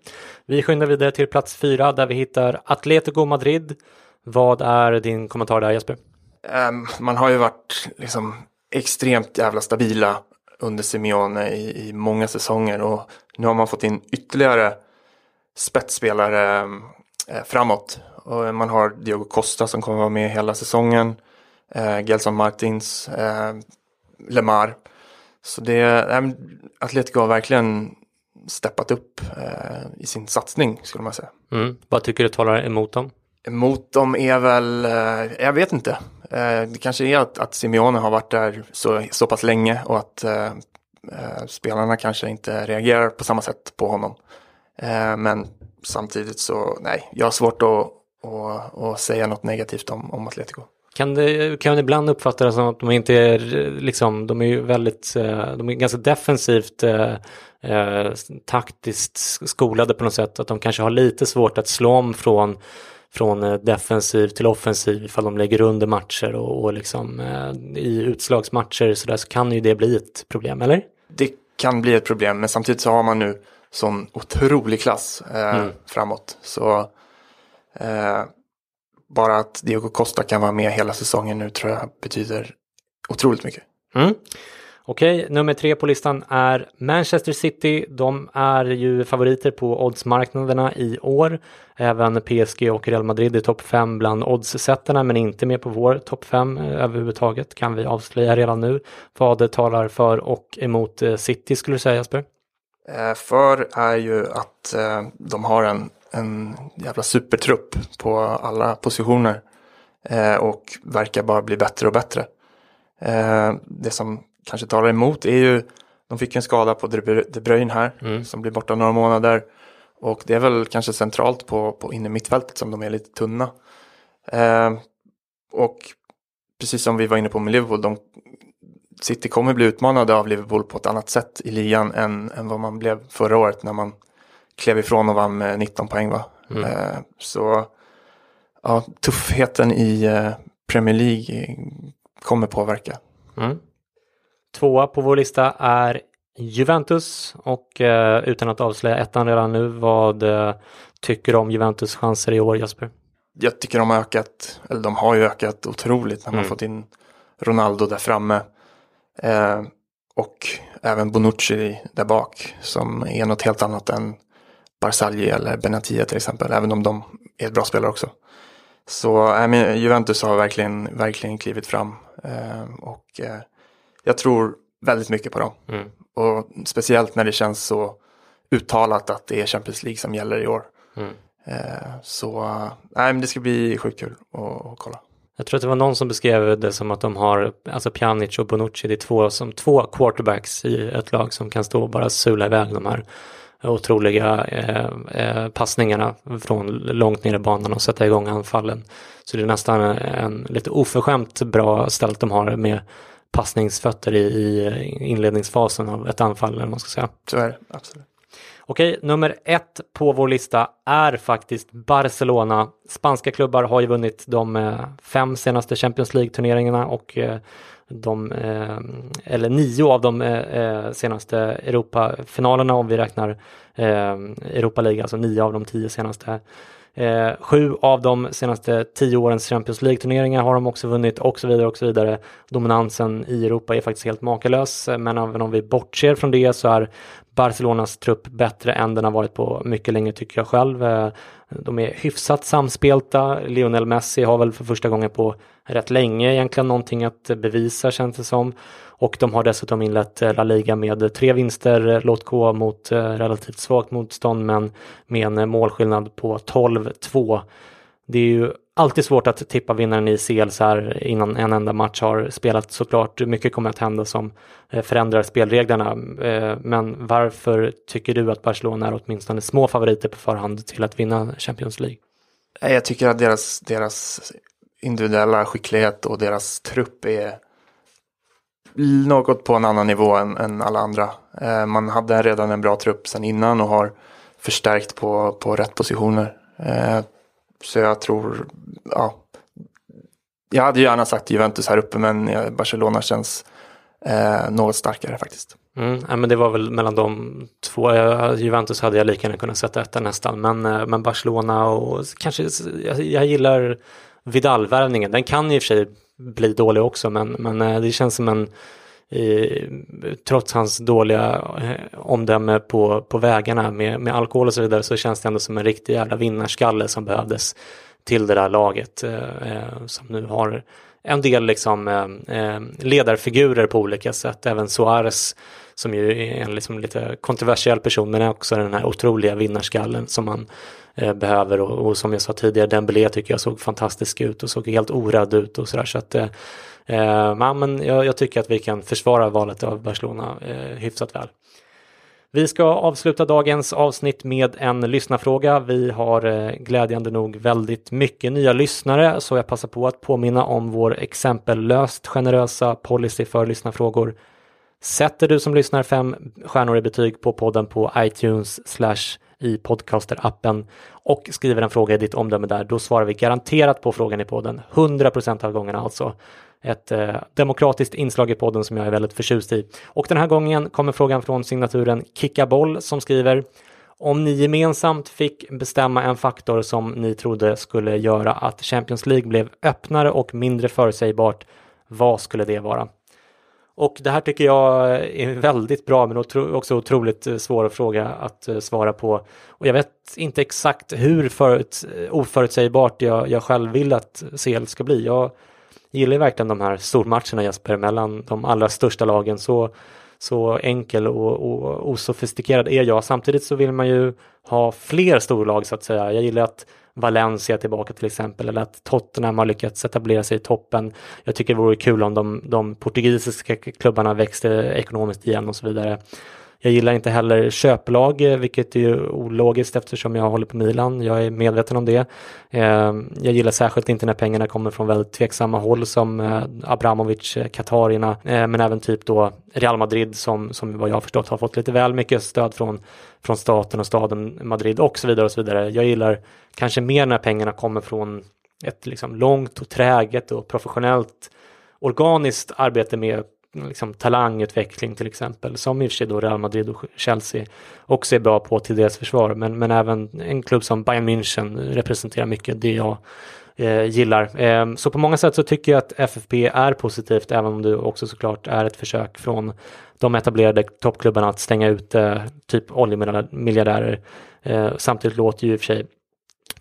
Vi skyndar vidare till plats fyra där vi hittar Atletico Madrid. Vad är din kommentar där Jesper? Ehm, man har ju varit liksom extremt jävla stabila under Simeone i, i många säsonger och nu har man fått in ytterligare spetsspelare eh, framåt. Och man har Diogo Costa som kommer vara med hela säsongen, eh, Gelson Martins, eh, Lemar. Så det, eh, Atletico har verkligen steppat upp eh, i sin satsning skulle man säga. Mm. Vad tycker du talar emot dem? Mot dem är väl, eh, jag vet inte. Eh, det kanske är att, att Simeone har varit där så, så pass länge och att eh, eh, spelarna kanske inte reagerar på samma sätt på honom. Eh, men samtidigt så, nej, jag har svårt att, att, att säga något negativt om, om Atletico. Kan det kan ibland uppfatta det som att de inte är liksom, de är ju väldigt, eh, de är ganska defensivt eh, eh, taktiskt skolade på något sätt. Att de kanske har lite svårt att slå om från, från eh, defensiv till offensiv ifall de lägger under matcher och, och liksom eh, i utslagsmatcher så, där, så kan ju det bli ett problem, eller? Det kan bli ett problem, men samtidigt så har man nu sån otrolig klass eh, framåt. Så eh, bara att Diego Costa kan vara med hela säsongen nu tror jag betyder otroligt mycket. Mm. Okej, nummer tre på listan är Manchester City. De är ju favoriter på oddsmarknaderna i år. Även PSG och Real Madrid är topp fem bland oddssättarna men inte med på vår topp fem eh, överhuvudtaget kan vi avslöja redan nu. Vad det talar för och emot eh, City skulle du säga Jesper? Eh, för är ju att de har en, en jävla supertrupp på alla positioner. Och verkar bara bli bättre och bättre. Det som kanske talar emot är ju, de fick en skada på De Bru- De Bruyne här, som blir borta några månader. Och det är väl kanske centralt på, på inne mittfältet som de är lite tunna. Eh, och precis som vi var inne på med Liverpool, de, City kommer bli utmanade av Liverpool på ett annat sätt i ligan än, än vad man blev förra året när man klev ifrån och vann med 19 poäng. Va? Eh, så ja, tuffheten i eh, Premier League kommer påverka. Mm. Tvåa på vår lista är Juventus och eh, utan att avslöja ettan redan nu, vad eh, tycker du om Juventus chanser i år Jesper? Jag tycker de har ökat, eller de har ju ökat otroligt när man fått in Ronaldo där framme. Eh, och även Bonucci där bak som är något helt annat än Barzagli eller Benatia till exempel, även om de är ett bra spelare också. Så äh, Juventus har verkligen, verkligen klivit fram eh, och eh, jag tror väldigt mycket på dem. Och speciellt när det känns så uttalat att det är Champions League som gäller i år. Eh, så nej, men det ska bli sjukt kul att, kolla. Jag tror att det var någon som beskrev det som att de har, alltså Pjanic och Bonucci, det är två, som två quarterbacks i ett lag som kan stå och bara sula iväg de här otroliga eh, eh, passningarna från långt ner i banan och sätta igång anfallen. Så det är nästan en lite oförskämt bra ställt de har med passningsfötter i, i inledningsfasen av ett anfall, eller vad man ska säga. Så är det, absolut. Okej, nummer ett på vår lista är faktiskt Barcelona. Spanska klubbar har ju vunnit de eh, fem senaste Champions League-turneringarna och eh, de, eh, eller nio av de senaste Europafinalerna om vi räknar Europa League, alltså nio av de tio senaste. Eh, sju av de senaste tio årens Champions League-turneringar har de också vunnit och så vidare och så vidare. Dominansen i Europa är faktiskt helt makalös, men även om vi bortser från det så är Barcelonas trupp bättre än den har varit på mycket länge tycker jag själv. Eh, De är hyfsat samspelta. Lionel Messi har väl för första gången på rätt länge egentligen någonting att bevisa känns det som. Och de har dessutom inlett eh, La Liga med tre vinster, eh, låt gå mot eh, relativt svagt motstånd men med en målskillnad på 12-2. Det är ju alltid svårt att tippa vinnaren i CL så här innan en enda match har spelat såklart. Mycket kommer att hända som förändrar spelreglerna. Men varför tycker du att Barcelona är åtminstone små favoriter på förhand till att vinna Champions League? Jag tycker att deras, deras individuella skicklighet och deras trupp är något på en annan nivå än, än alla andra. Eh, man hade redan en bra trupp sedan innan och har förstärkt på, på rätt positioner. Eh, så jag tror, ja. Jag hade gärna sagt Juventus här uppe men Barcelona känns eh, något starkare faktiskt. Mm, ja, men det var väl mellan de två. Juventus hade jag lika gärna kunnat sätta etta nästan. Men, eh, men Barcelona och kanske, jag, jag gillar Vidal-värvningen. Den kan i och för sig bli dålig också men, men eh, det känns som en i, trots hans dåliga eh, omdöme på, på vägarna med, med alkohol och så vidare så känns det ändå som en riktig jävla vinnarskalle som behövdes till det där laget eh, eh som nu har en del liksom eh, eh, ledarfigurer på olika sätt. Även Suarez som ju är en liksom lite kontroversiell person men också den här otroliga vinnarskallen som man Eh, behöver och, och, som jag sa tidigare Dembélé tycker jag såg fantastisk ut och såg helt orädd ut och sådär så att eh, eh, ja, men jag, jag, tycker att vi kan försvara valet av Barcelona eh, hyfsat väl. Vi ska avsluta dagens avsnitt med en lyssnarfråga. Vi har eh, glädjande nog väldigt mycket nya lyssnare så jag passar på att påminna om vår exempellöst generösa policy för lyssnarfrågor. Sätter du som lyssnar fem stjärnor i betyg på podden på iTunes slash i podcasterappen och skriver en fråga i ditt omdöme där, då svarar vi garanterat på frågan i podden. 100% av gångerna alltså ett eh, demokratiskt inslag i podden som jag är väldigt förtjust i. Och den här gången kommer frågan från signaturen Kickaboll som skriver om ni gemensamt fick bestämma en faktor som ni trodde skulle göra att Champions League blev öppnare och mindre förutsägbart, vad skulle det vara? Och det här tycker jag är väldigt bra men också otroligt eh, svår fråga att eh, svara på. Och jag vet inte exakt hur förut, eh, oförutsägbart jag, jag själv vill att CL ska bli. Jag gillar verkligen de här stormatcherna Jesper mellan de allra största lagen. Så, så enkel och, och osofistikerad är jag. Samtidigt så vill man ju ha fler storlag så att säga. Jag gillar att Valencia tillbaka till exempel eller att Tottenham har lyckats etablera sig i toppen. Jag tycker det vore kul om de, de portugisiska klubbarna växte ekonomiskt igen och så vidare. Jag gillar inte heller köplag, eh, vilket är ju ologiskt eftersom jag håller på Milan. Jag är medveten om det. Ehm, jag gillar särskilt inte när pengarna kommer från väldigt tveksamma håll som eh, Abramovic, eh, Katarina, men även typ då Real Madrid som, som vad jag har förstått har fått lite väl mycket stöd från, från staten och staden Madrid och så vidare och så vidare. Jag gillar kanske mer när pengarna kommer från ett liksom långt och träget och professionellt organiskt arbete med liksom, talangutveckling till exempel, som i och för sig då Real Madrid och Chelsea också är bra på till deras försvar, men, men även en klubb som Bayern München representerar mycket det jag eh, gillar. Eh, så på många sätt så tycker jag att FFP är positivt, även om det också såklart är ett försök från de etablerade toppklubbarna att stänga ut eh, typ oljemiljardärer. Eh, samtidigt låter ju i och för sig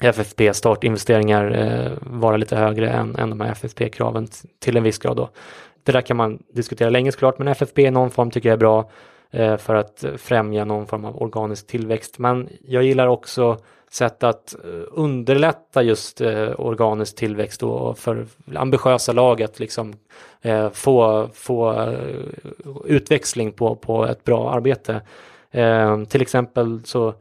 FFP startinvesteringar eh, vara lite högre än, än de här FFP-kraven till en viss grad då. Det där kan man diskutera länge såklart, men FFP i någon form tycker jag är bra eh, för att främja någon form av organisk tillväxt. Men jag gillar också sätt att eh, underlätta just eh, organisk tillväxt och för ambitiösa lag att liksom eh, få, få eh, utväxling på, på ett bra arbete. Eh, till exempel så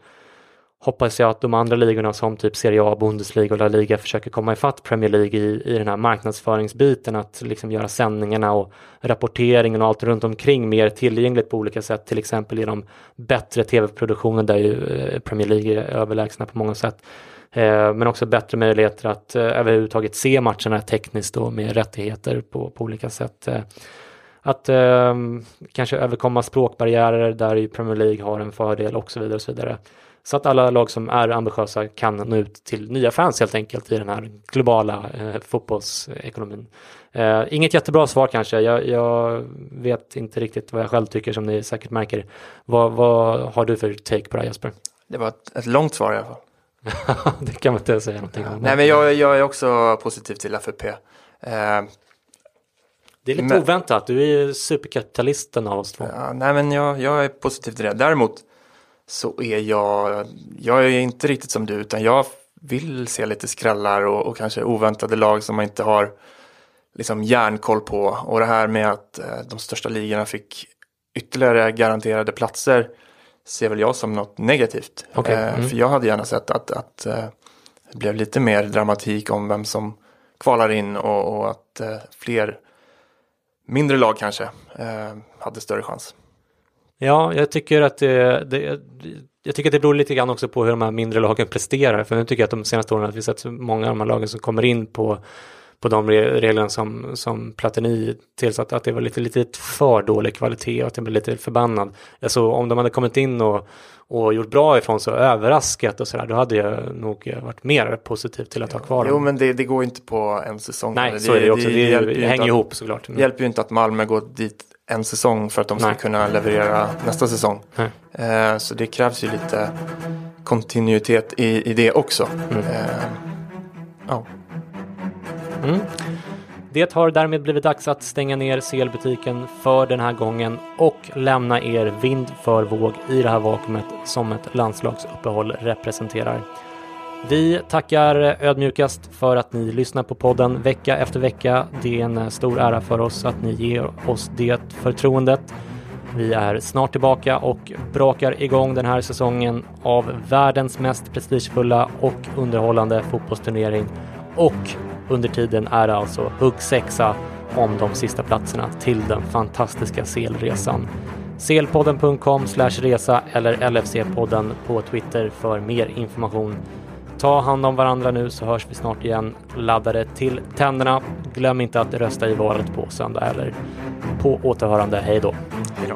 hoppas jag att de andra ligorna som typ Serie A, Bundesliga och La Liga försöker komma ifatt Premier League i, i den här marknadsföringsbiten, att liksom göra sändningarna och rapporteringen och allt runt omkring mer tillgängligt på olika sätt, till exempel genom bättre tv-produktioner där ju eh, Premier League är överlägsna på många sätt. Eh, men också bättre möjligheter att eh, överhuvudtaget se matcherna tekniskt och med rättigheter på, på olika sätt. Att eh, kanske överkomma språkbarriärer där ju Premier League har en fördel och så vidare. Och så vidare. Så att alla lag som är ambitiösa kan nå ut till nya fans helt enkelt i den här globala eh, fotbollsekonomin. Eh, inget jättebra svar kanske. Jag, jag, vet inte riktigt vad jag själv tycker som ni säkert märker. Vad, vad har du för take på det här Jesper? Det var ett, ett långt svar i alla fall. det kan man inte säga någonting om. Nej, men jag, jag är också positiv till FFP. Eh, det är lite men, oväntat, du är ju superkapitalisten av oss två. Ja, nej, men jag, jag är positiv till det. Däremot så är jag, jag är inte riktigt som du utan jag vill se lite skrällar och, och kanske oväntade lag som man inte har liksom järnkoll på. Och det här med att eh, de största ligorna fick ytterligare garanterade platser ser väl jag som något negativt. Okay. Eh, mm. För jag hade gärna sett att, att eh, det blev lite mer dramatik om vem som kvalar in och, och att fler mindre lag kanske hade större chans. Ja, jag tycker att det, det, jag tycker att det beror lite grann också på hur de här mindre lagen presterar. För nu tycker jag att de senaste åren att vi sett många av de här lagen som kommer in på, på de reglerna som, som Platini tillsatt, att det var lite, lite för dålig kvalitet och att jag blev lite förbannad. Alltså om de hade kommit in och, och gjort bra ifrån sig och överraskat och sådär, då hade jag nog varit mer positiv till att ha kvar Jo, dem. men det, det går inte på en säsong. Nej, så är det också. Det, hjälper ju hänger att- ihop såklart. Det hjälper ju inte att Malmö går dit en säsong för att de ska Nej. kunna leverera nästa säsong. Eh, så det krävs ju lite kontinuitet i, i det också. Mm. Eh, ja. Det har därmed blivit dags att stänga ner CL-butiken för den här gången och lämna er vind för våg i det här vakuumet som ett landslagsuppehåll representerar. Vi tackar ödmjukast för att ni lyssnar på podden vecka efter vecka. Det är en stor ära för oss att ni ger oss det förtroendet. Vi är snart tillbaka och brakar igång den här säsongen av världens mest prestigefulla och underhållande fotbollsturnering. Och under tiden är det alltså huggsexa om de sista platserna till den fantastiska selresan. Selpodden.com resa eller LFC-podden på Twitter för mer information. Ta hand om varandra nu så hörs vi snart igen laddade till tänderna. Glöm inte att rösta i valet på söndag eller på återhörande. Hej då! Hej då.